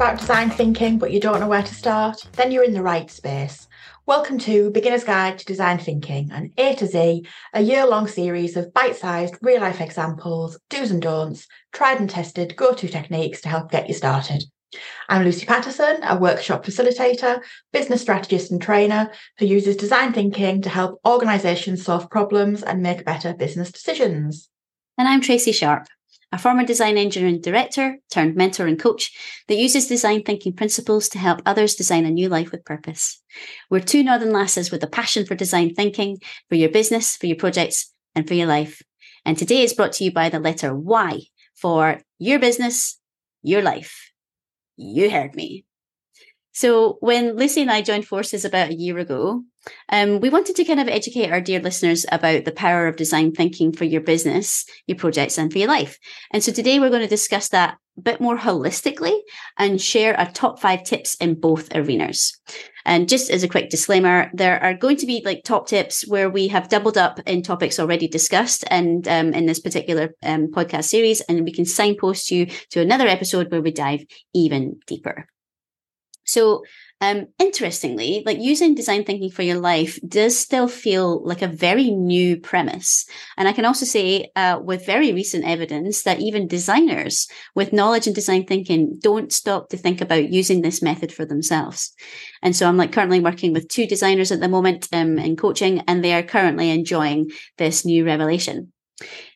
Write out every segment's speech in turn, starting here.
about design thinking but you don't know where to start? Then you're in the right space. Welcome to Beginner's Guide to Design Thinking, an A to Z, a year long series of bite sized real life examples, do's and don'ts, tried and tested go to techniques to help get you started. I'm Lucy Patterson, a workshop facilitator, business strategist, and trainer who uses design thinking to help organisations solve problems and make better business decisions. And I'm Tracy Sharp, a former design engineering director turned mentor and coach that uses design thinking principles to help others design a new life with purpose. We're two Northern lasses with a passion for design thinking, for your business, for your projects, and for your life. And today is brought to you by the letter Y for your business, your life. You heard me. So when Lucy and I joined forces about a year ago, um, we wanted to kind of educate our dear listeners about the power of design thinking for your business, your projects, and for your life. And so today we're going to discuss that a bit more holistically and share our top five tips in both arenas. And just as a quick disclaimer, there are going to be like top tips where we have doubled up in topics already discussed and um, in this particular um, podcast series, and we can signpost you to another episode where we dive even deeper. So, um, interestingly, like using design thinking for your life does still feel like a very new premise. And I can also say, uh, with very recent evidence, that even designers with knowledge in design thinking don't stop to think about using this method for themselves. And so I'm like currently working with two designers at the moment um, in coaching, and they are currently enjoying this new revelation.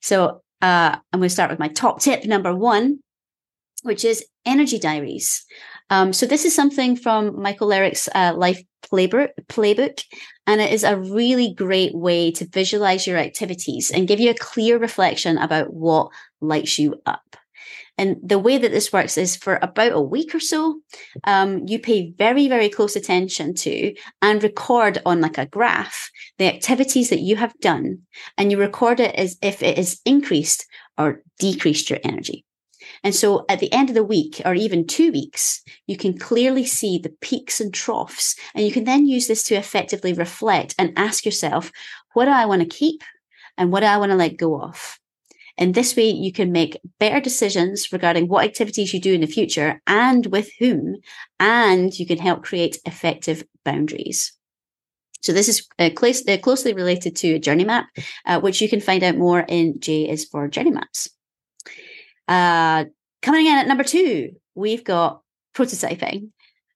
So uh, I'm going to start with my top tip number one, which is energy diaries. Um, so this is something from Michael Lerick's uh, life playbook, playbook, and it is a really great way to visualize your activities and give you a clear reflection about what lights you up. And the way that this works is for about a week or so, um, you pay very, very close attention to and record on like a graph the activities that you have done, and you record it as if it has increased or decreased your energy. And so at the end of the week or even two weeks, you can clearly see the peaks and troughs. And you can then use this to effectively reflect and ask yourself, what do I want to keep? And what do I want to let go of? And this way, you can make better decisions regarding what activities you do in the future and with whom, and you can help create effective boundaries. So this is uh, close, uh, closely related to a journey map, uh, which you can find out more in J is for journey maps. Uh, coming in at number two, we've got prototyping.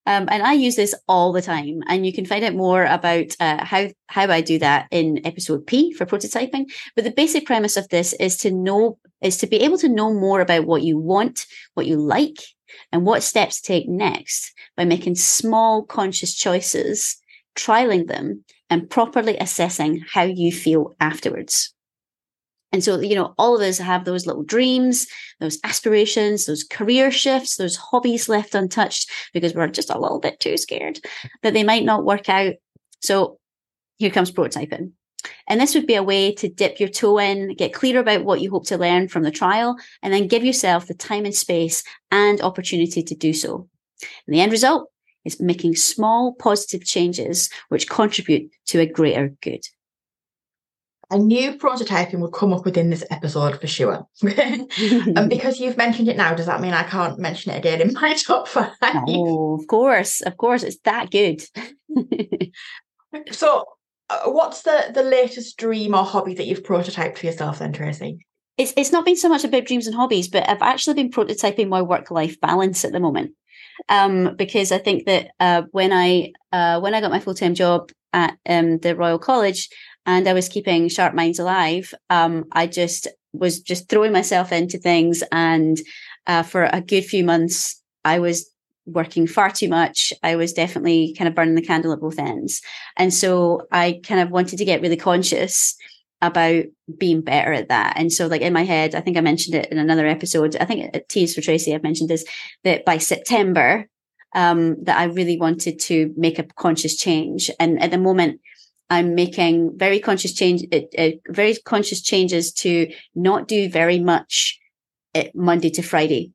Um, and I use this all the time, and you can find out more about uh, how how I do that in episode P for prototyping. But the basic premise of this is to know is to be able to know more about what you want, what you like, and what steps to take next by making small conscious choices, trialing them, and properly assessing how you feel afterwards. And so, you know, all of us have those little dreams, those aspirations, those career shifts, those hobbies left untouched because we're just a little bit too scared that they might not work out. So here comes prototyping. And this would be a way to dip your toe in, get clear about what you hope to learn from the trial, and then give yourself the time and space and opportunity to do so. And the end result is making small positive changes which contribute to a greater good. I knew prototyping would come up within this episode for sure. and because you've mentioned it now, does that mean I can't mention it again in my top five? Oh, of course, of course, it's that good. so, uh, what's the the latest dream or hobby that you've prototyped for yourself, then, Tracy? It's it's not been so much about dreams and hobbies, but I've actually been prototyping my work life balance at the moment. Um, because I think that uh, when I uh, when I got my full time job at um, the Royal College, and I was keeping Sharp Minds alive, um, I just was just throwing myself into things. And uh, for a good few months, I was working far too much. I was definitely kind of burning the candle at both ends. And so I kind of wanted to get really conscious about being better at that. And so, like in my head, I think I mentioned it in another episode. I think at Teams for Tracy, I've mentioned this that by September, um, that I really wanted to make a conscious change. And at the moment, I'm making very conscious change, uh, uh, very conscious changes to not do very much Monday to Friday,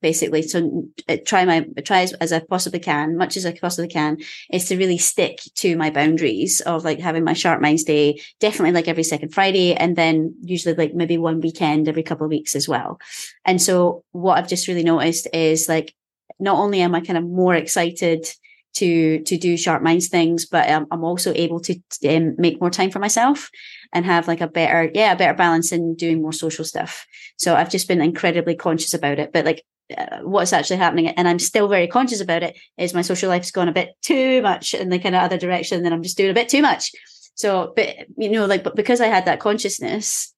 basically. So uh, try my try as, as, I possibly can, much as I possibly can, is to really stick to my boundaries of like having my sharp minds day, definitely like every second Friday, and then usually like maybe one weekend every couple of weeks as well. And so what I've just really noticed is like not only am I kind of more excited to to do sharp minds things, but um, I'm also able to um, make more time for myself and have like a better yeah a better balance in doing more social stuff. So I've just been incredibly conscious about it. But like uh, what's actually happening, and I'm still very conscious about it, is my social life's gone a bit too much in the kind of other direction. Then I'm just doing a bit too much. So, but you know, like, but because I had that consciousness,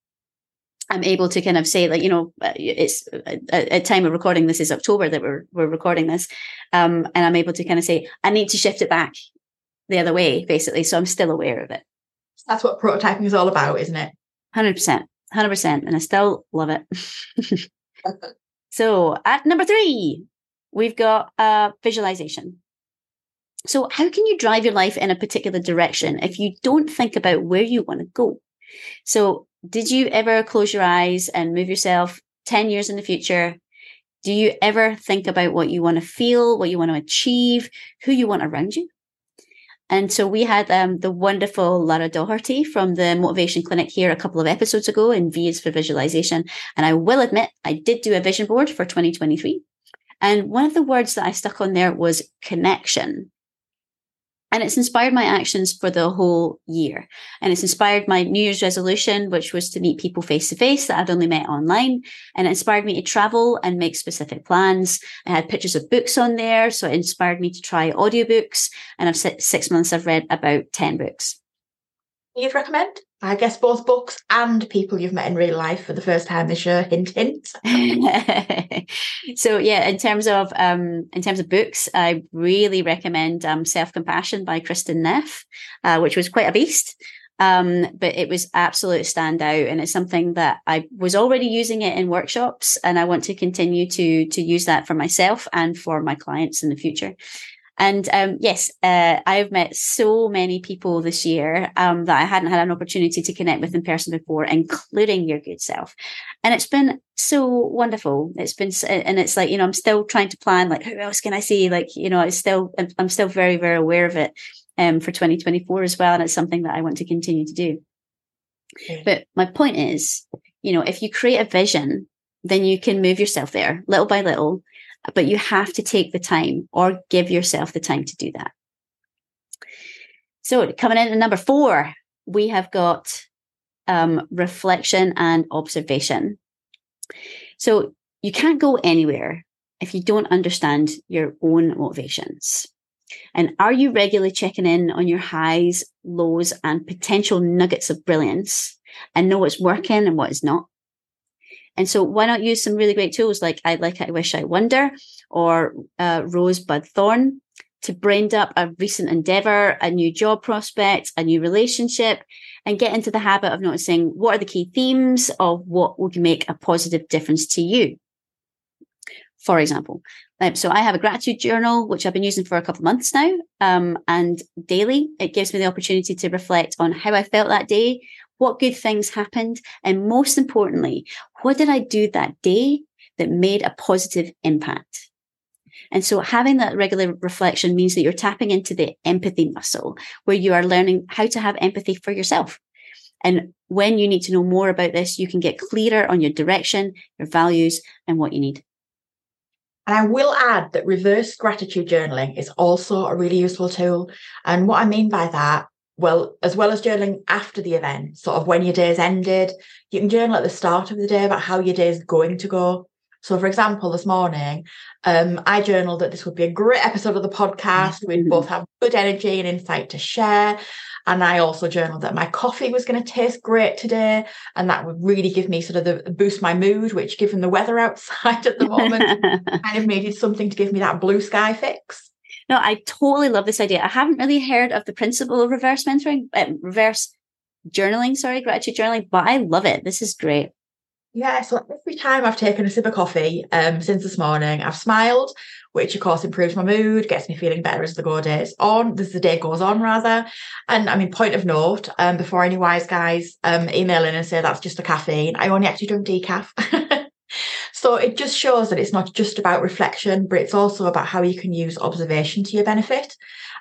I'm able to kind of say like, you know, uh, it's uh, at time of recording, this is October that we're, we're recording this. Um, and I'm able to kind of say, I need to shift it back the other way, basically. So I'm still aware of it. That's what prototyping is all about, isn't it? 100%. 100%. And I still love it. so at number three, we've got uh, visualization. So, how can you drive your life in a particular direction if you don't think about where you want to go? So, did you ever close your eyes and move yourself 10 years in the future? Do you ever think about what you want to feel, what you want to achieve, who you want around you? And so we had um, the wonderful Lara Doherty from the Motivation Clinic here a couple of episodes ago in V is for Visualization. And I will admit, I did do a vision board for 2023. And one of the words that I stuck on there was connection. And it's inspired my actions for the whole year. And it's inspired my New Year's resolution, which was to meet people face to face that I'd only met online. And it inspired me to travel and make specific plans. I had pictures of books on there. So it inspired me to try audiobooks. And I've six months, I've read about 10 books. You'd recommend? I guess both books and people you've met in real life for the first time this year. Hint, hint. so yeah, in terms of um, in terms of books, I really recommend um, Self Compassion by Kristin Neff, uh, which was quite a beast. Um, but it was absolute standout, and it's something that I was already using it in workshops, and I want to continue to to use that for myself and for my clients in the future. And um, yes, uh, I've met so many people this year um, that I hadn't had an opportunity to connect with in person before, including your good self. And it's been so wonderful. It's been, and it's like, you know, I'm still trying to plan, like, who else can I see? Like, you know, it's still, I'm still very, very aware of it um, for 2024 as well. And it's something that I want to continue to do. But my point is, you know, if you create a vision, then you can move yourself there little by little but you have to take the time or give yourself the time to do that. So, coming in at number four, we have got um, reflection and observation. So, you can't go anywhere if you don't understand your own motivations. And are you regularly checking in on your highs, lows, and potential nuggets of brilliance and know what's working and what is not? And so why not use some really great tools like I like I wish I wonder or uh, Rosebud Thorn to brain up a recent endeavor, a new job prospect, a new relationship, and get into the habit of noticing what are the key themes of what would make a positive difference to you. For example, um, so I have a gratitude journal, which I've been using for a couple of months now. Um, and daily, it gives me the opportunity to reflect on how I felt that day, what good things happened, and most importantly, what did I do that day that made a positive impact? And so having that regular reflection means that you're tapping into the empathy muscle where you are learning how to have empathy for yourself. And when you need to know more about this, you can get clearer on your direction, your values, and what you need. And I will add that reverse gratitude journaling is also a really useful tool. And what I mean by that well, as well as journaling after the event, sort of when your day day's ended, you can journal at the start of the day about how your day is going to go. So, for example, this morning, um, I journaled that this would be a great episode of the podcast. Mm-hmm. We'd both have good energy and insight to share. And I also journaled that my coffee was going to taste great today. And that would really give me sort of the boost my mood, which given the weather outside at the moment, kind of needed something to give me that blue sky fix. No, I totally love this idea. I haven't really heard of the principle of reverse mentoring, uh, reverse journaling, sorry, gratitude journaling, but I love it. This is great. Yeah, so every time I've taken a sip of coffee um, since this morning, I've smiled, which of course improves my mood, gets me feeling better as the go days on, as the day goes on, rather. And I mean, point of note, um, before any wise guys um, email in and say that's just the caffeine, I only actually drink decaf. So it just shows that it's not just about reflection, but it's also about how you can use observation to your benefit.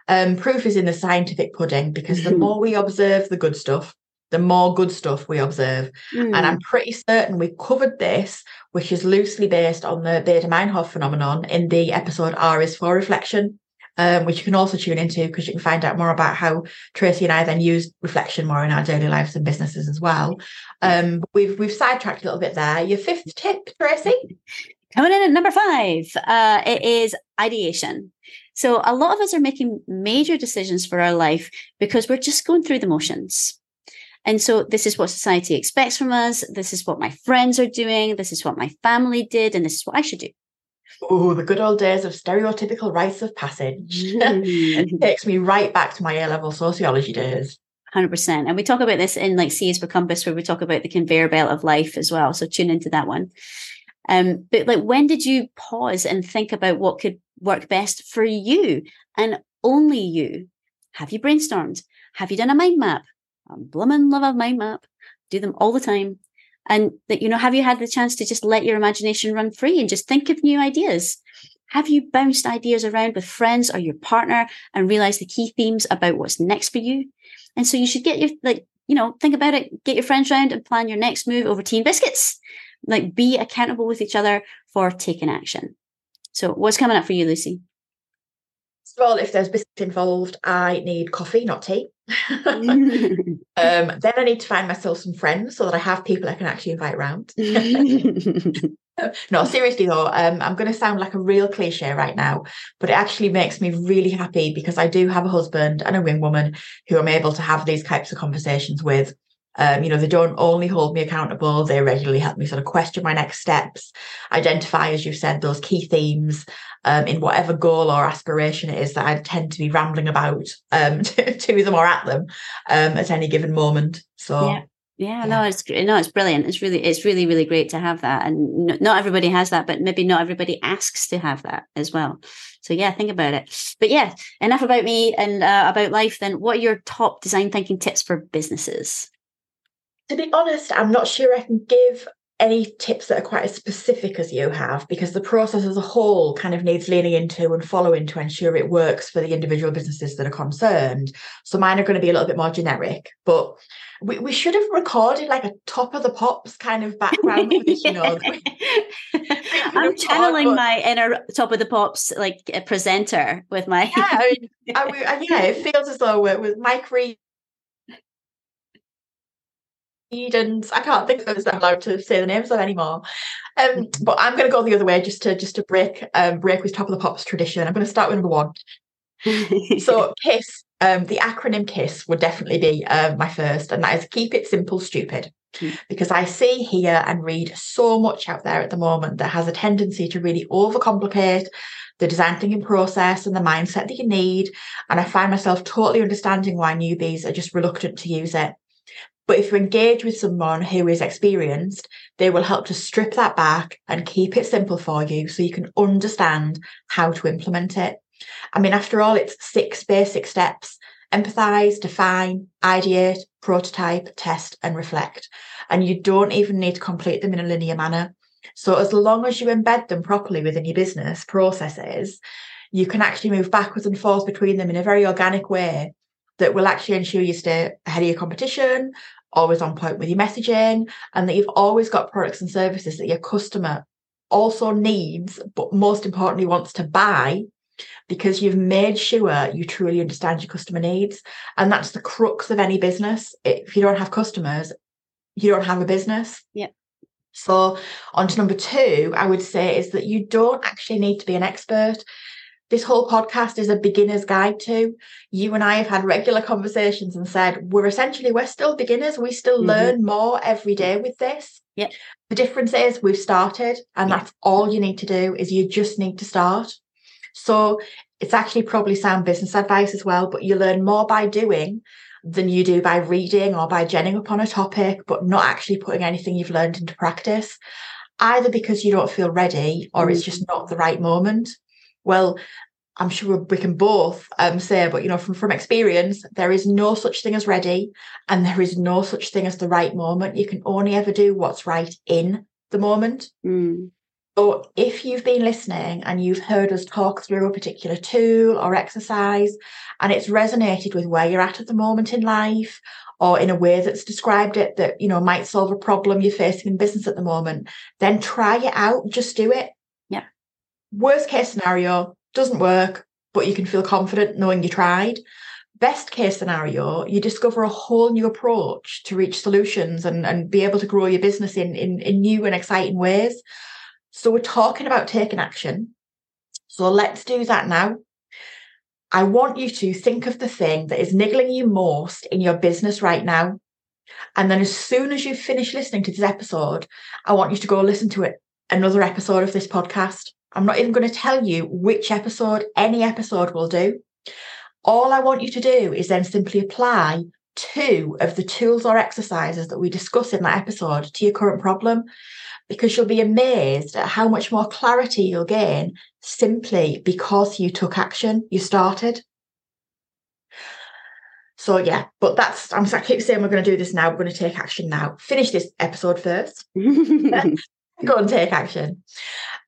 Um, proof is in the scientific pudding because the more we observe the good stuff, the more good stuff we observe. Mm. And I'm pretty certain we covered this, which is loosely based on the Baader-Meinhof phenomenon in the episode R is for reflection. Um, which you can also tune into because you can find out more about how Tracy and I then use reflection more in our daily lives and businesses as well. Um, we've we've sidetracked a little bit there. Your fifth tip, Tracy. Coming in at number five, uh, it is ideation. So a lot of us are making major decisions for our life because we're just going through the motions. And so this is what society expects from us. This is what my friends are doing. This is what my family did. And this is what I should do. Oh, the good old days of stereotypical rites of passage. Mm. takes me right back to my A level sociology days. 100%. And we talk about this in like is for Compass, where we talk about the conveyor belt of life as well. So tune into that one. Um, but like, when did you pause and think about what could work best for you and only you? Have you brainstormed? Have you done a mind map? I'm blooming love a mind map. Do them all the time. And that, you know, have you had the chance to just let your imagination run free and just think of new ideas? Have you bounced ideas around with friends or your partner and realized the key themes about what's next for you? And so you should get your, like, you know, think about it, get your friends round and plan your next move over tea and biscuits. Like, be accountable with each other for taking action. So, what's coming up for you, Lucy? well if there's biscuits involved, I need coffee, not tea. um, then I need to find myself some friends so that I have people I can actually invite around. no, seriously though, um, I'm going to sound like a real cliche right now, but it actually makes me really happy because I do have a husband and a wing woman who I'm able to have these types of conversations with. Um, you know, they don't only hold me accountable, they regularly help me sort of question my next steps, identify, as you've said, those key themes um, in whatever goal or aspiration it is that I tend to be rambling about um, to, to them or at them um, at any given moment. So. Yeah. Yeah, no, it's no, it's brilliant. It's really, it's really, really great to have that, and not everybody has that, but maybe not everybody asks to have that as well. So yeah, think about it. But yeah, enough about me and uh, about life. Then, what are your top design thinking tips for businesses? To be honest, I'm not sure I can give any tips that are quite as specific as you have because the process as a whole kind of needs leaning into and following to ensure it works for the individual businesses that are concerned. So mine are going to be a little bit more generic, but we, we should have recorded like a top of the pops kind of background for this, you know. I'm channeling but... my inner top of the pops like a presenter with my yeah, I mean, I, yeah, it feels as though with Mike Read and I can't think of those that I'm allowed to say the names of anymore. Um, but I'm going to go the other way just to just to break um, break with top of the pops tradition. I'm going to start with number one. so KISS, um, the acronym KISS would definitely be uh, my first, and that is keep it simple, stupid. Mm. Because I see, hear, and read so much out there at the moment that has a tendency to really overcomplicate the design thinking process and the mindset that you need. And I find myself totally understanding why newbies are just reluctant to use it. But if you engage with someone who is experienced, they will help to strip that back and keep it simple for you so you can understand how to implement it. I mean, after all, it's six basic steps empathize, define, ideate, prototype, test, and reflect. And you don't even need to complete them in a linear manner. So, as long as you embed them properly within your business processes, you can actually move backwards and forth between them in a very organic way that will actually ensure you stay ahead of your competition, always on point with your messaging, and that you've always got products and services that your customer also needs, but most importantly wants to buy because you've made sure you truly understand your customer needs. And that's the crux of any business. If you don't have customers, you don't have a business. Yeah. So, on to number two, I would say is that you don't actually need to be an expert this whole podcast is a beginner's guide to. You and I have had regular conversations and said we're essentially we're still beginners. We still mm-hmm. learn more every day with this. Yeah. The difference is we've started, and yeah. that's all you need to do is you just need to start. So it's actually probably sound business advice as well, but you learn more by doing than you do by reading or by genning upon a topic, but not actually putting anything you've learned into practice, either because you don't feel ready or mm-hmm. it's just not the right moment. Well, I'm sure we can both um, say, but you know, from from experience, there is no such thing as ready, and there is no such thing as the right moment. You can only ever do what's right in the moment. Mm. So if you've been listening and you've heard us talk through a particular tool or exercise and it's resonated with where you're at at the moment in life or in a way that's described it that you know might solve a problem you're facing in business at the moment, then try it out, just do it. Worst case scenario, doesn't work, but you can feel confident knowing you tried best case scenario, you discover a whole new approach to reach solutions and, and be able to grow your business in, in, in new and exciting ways. So we're talking about taking action. So let's do that now. I want you to think of the thing that is niggling you most in your business right now. And then as soon as you finish listening to this episode, I want you to go listen to it, another episode of this podcast. I'm not even going to tell you which episode, any episode will do. All I want you to do is then simply apply two of the tools or exercises that we discuss in that episode to your current problem because you'll be amazed at how much more clarity you'll gain simply because you took action, you started. So yeah, but that's I'm I keep saying we're going to do this now. We're going to take action now. Finish this episode first. Go and take action.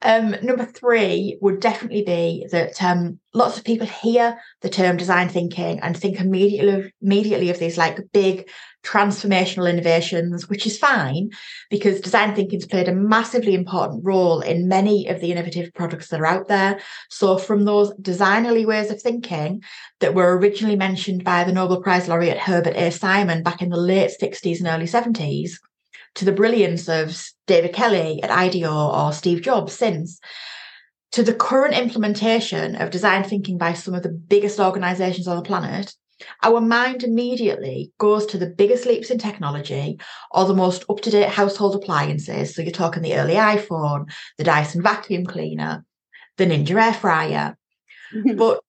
Um, number three would definitely be that um, lots of people hear the term design thinking and think immediately immediately of these like big transformational innovations, which is fine because design thinking has played a massively important role in many of the innovative products that are out there. So, from those designerly ways of thinking that were originally mentioned by the Nobel Prize laureate Herbert A. Simon back in the late 60s and early 70s, to the brilliance of David Kelley at IDEO or Steve Jobs since, to the current implementation of design thinking by some of the biggest organizations on the planet, our mind immediately goes to the biggest leaps in technology or the most up to date household appliances. So you're talking the early iPhone, the Dyson vacuum cleaner, the Ninja air fryer. but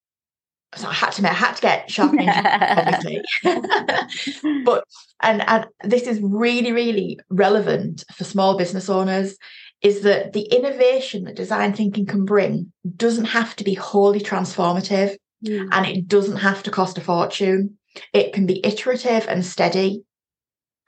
so I had to I had to get sharp obviously. but and and this is really really relevant for small business owners is that the innovation that design thinking can bring doesn't have to be wholly transformative mm. and it doesn't have to cost a fortune. It can be iterative and steady.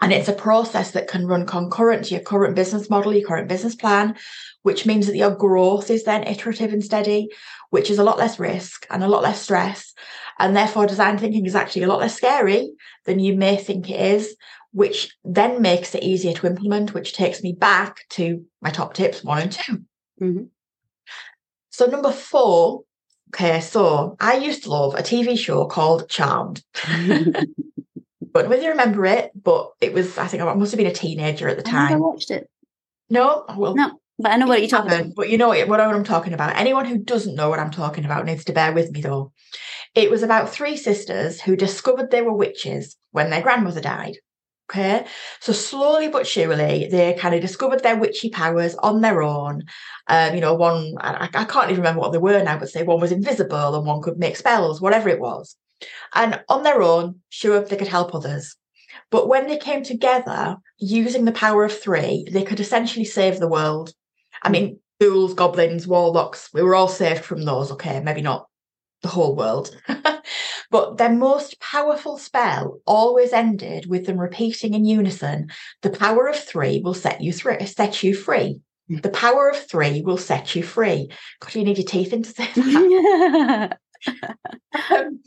And it's a process that can run concurrent to your current business model, your current business plan, which means that your growth is then iterative and steady, which is a lot less risk and a lot less stress. And therefore, design thinking is actually a lot less scary than you may think it is, which then makes it easier to implement, which takes me back to my top tips one and 2 mm-hmm. So, number four, okay, so I used to love a TV show called Charmed. but whether you remember it, but it was, I think I must have been a teenager at the time. I watched it. No, well, no. But I know what you're talking about. But you know what, I'm talking about. Anyone who doesn't know what I'm talking about needs to bear with me though. It was about three sisters who discovered they were witches when their grandmother died. Okay. So slowly but surely, they kind of discovered their witchy powers on their own. Um, you know, one, I, I can't even remember what they were now, but say one was invisible and one could make spells, whatever it was. And on their own, sure, they could help others. But when they came together, using the power of three, they could essentially save the world. I mean, ghouls, goblins, warlocks, we were all saved from those. Okay, maybe not the whole world. but their most powerful spell always ended with them repeating in unison, the power of three will set you through, set you free. Hmm. The power of three will set you free. God, you need your teeth in to say that. um,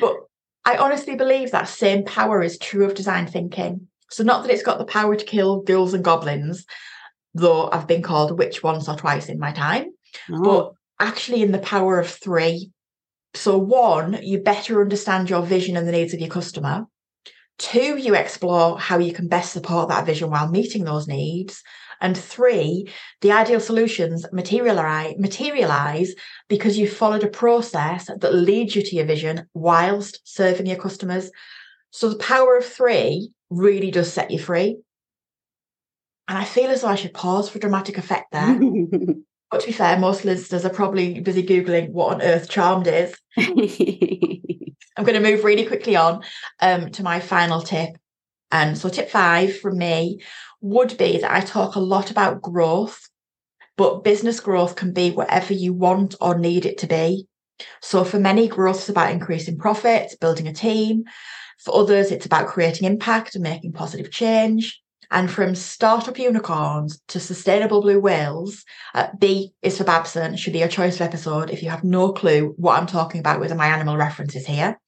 but I honestly believe that same power is true of design thinking. So not that it's got the power to kill ghouls and goblins, though I've been called witch once or twice in my time, oh. but actually in the power of three. So, one, you better understand your vision and the needs of your customer. Two, you explore how you can best support that vision while meeting those needs. And three, the ideal solutions materialize, materialize because you've followed a process that leads you to your vision whilst serving your customers. So the power of three really does set you free. And I feel as though I should pause for dramatic effect there. but to be fair, most listeners are probably busy Googling what on earth Charmed is. I'm going to move really quickly on um, to my final tip. And so, tip five from me would be that I talk a lot about growth, but business growth can be whatever you want or need it to be. So, for many, growth is about increasing profits, building a team. For others, it's about creating impact and making positive change. And from startup unicorns to sustainable blue whales, uh, B is for Babson, should be your choice of episode if you have no clue what I'm talking about with my animal references here.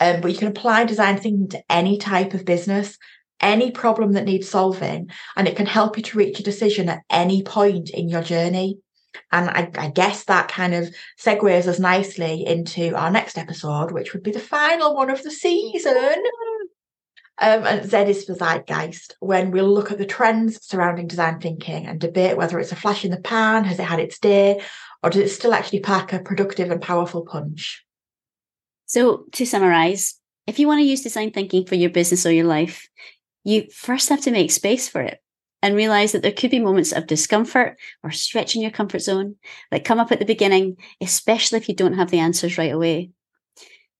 Um, but you can apply design thinking to any type of business, any problem that needs solving, and it can help you to reach a decision at any point in your journey. And I, I, guess that kind of segues us nicely into our next episode, which would be the final one of the season. Um, and Z is for zeitgeist when we'll look at the trends surrounding design thinking and debate whether it's a flash in the pan, has it had its day, or does it still actually pack a productive and powerful punch? So, to summarize, if you want to use design thinking for your business or your life, you first have to make space for it and realize that there could be moments of discomfort or stretching your comfort zone that come up at the beginning, especially if you don't have the answers right away.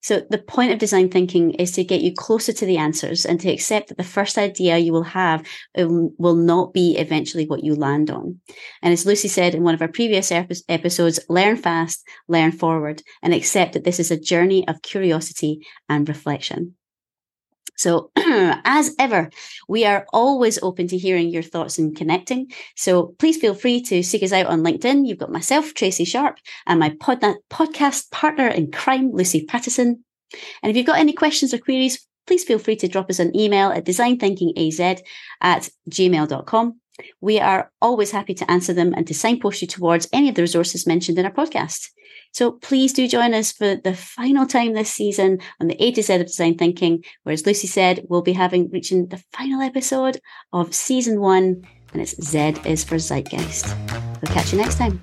So, the point of design thinking is to get you closer to the answers and to accept that the first idea you will have um, will not be eventually what you land on. And as Lucy said in one of our previous episodes, learn fast, learn forward, and accept that this is a journey of curiosity and reflection. So, as ever, we are always open to hearing your thoughts and connecting. So, please feel free to seek us out on LinkedIn. You've got myself, Tracy Sharp, and my pod- podcast partner in crime, Lucy Patterson. And if you've got any questions or queries, please feel free to drop us an email at designthinkingaz at gmail.com. We are always happy to answer them and to signpost you towards any of the resources mentioned in our podcast. So please do join us for the final time this season on the A to Z of Design Thinking, where, as Lucy said, we'll be having reaching the final episode of season one, and it's Z is for Zeitgeist. We'll catch you next time.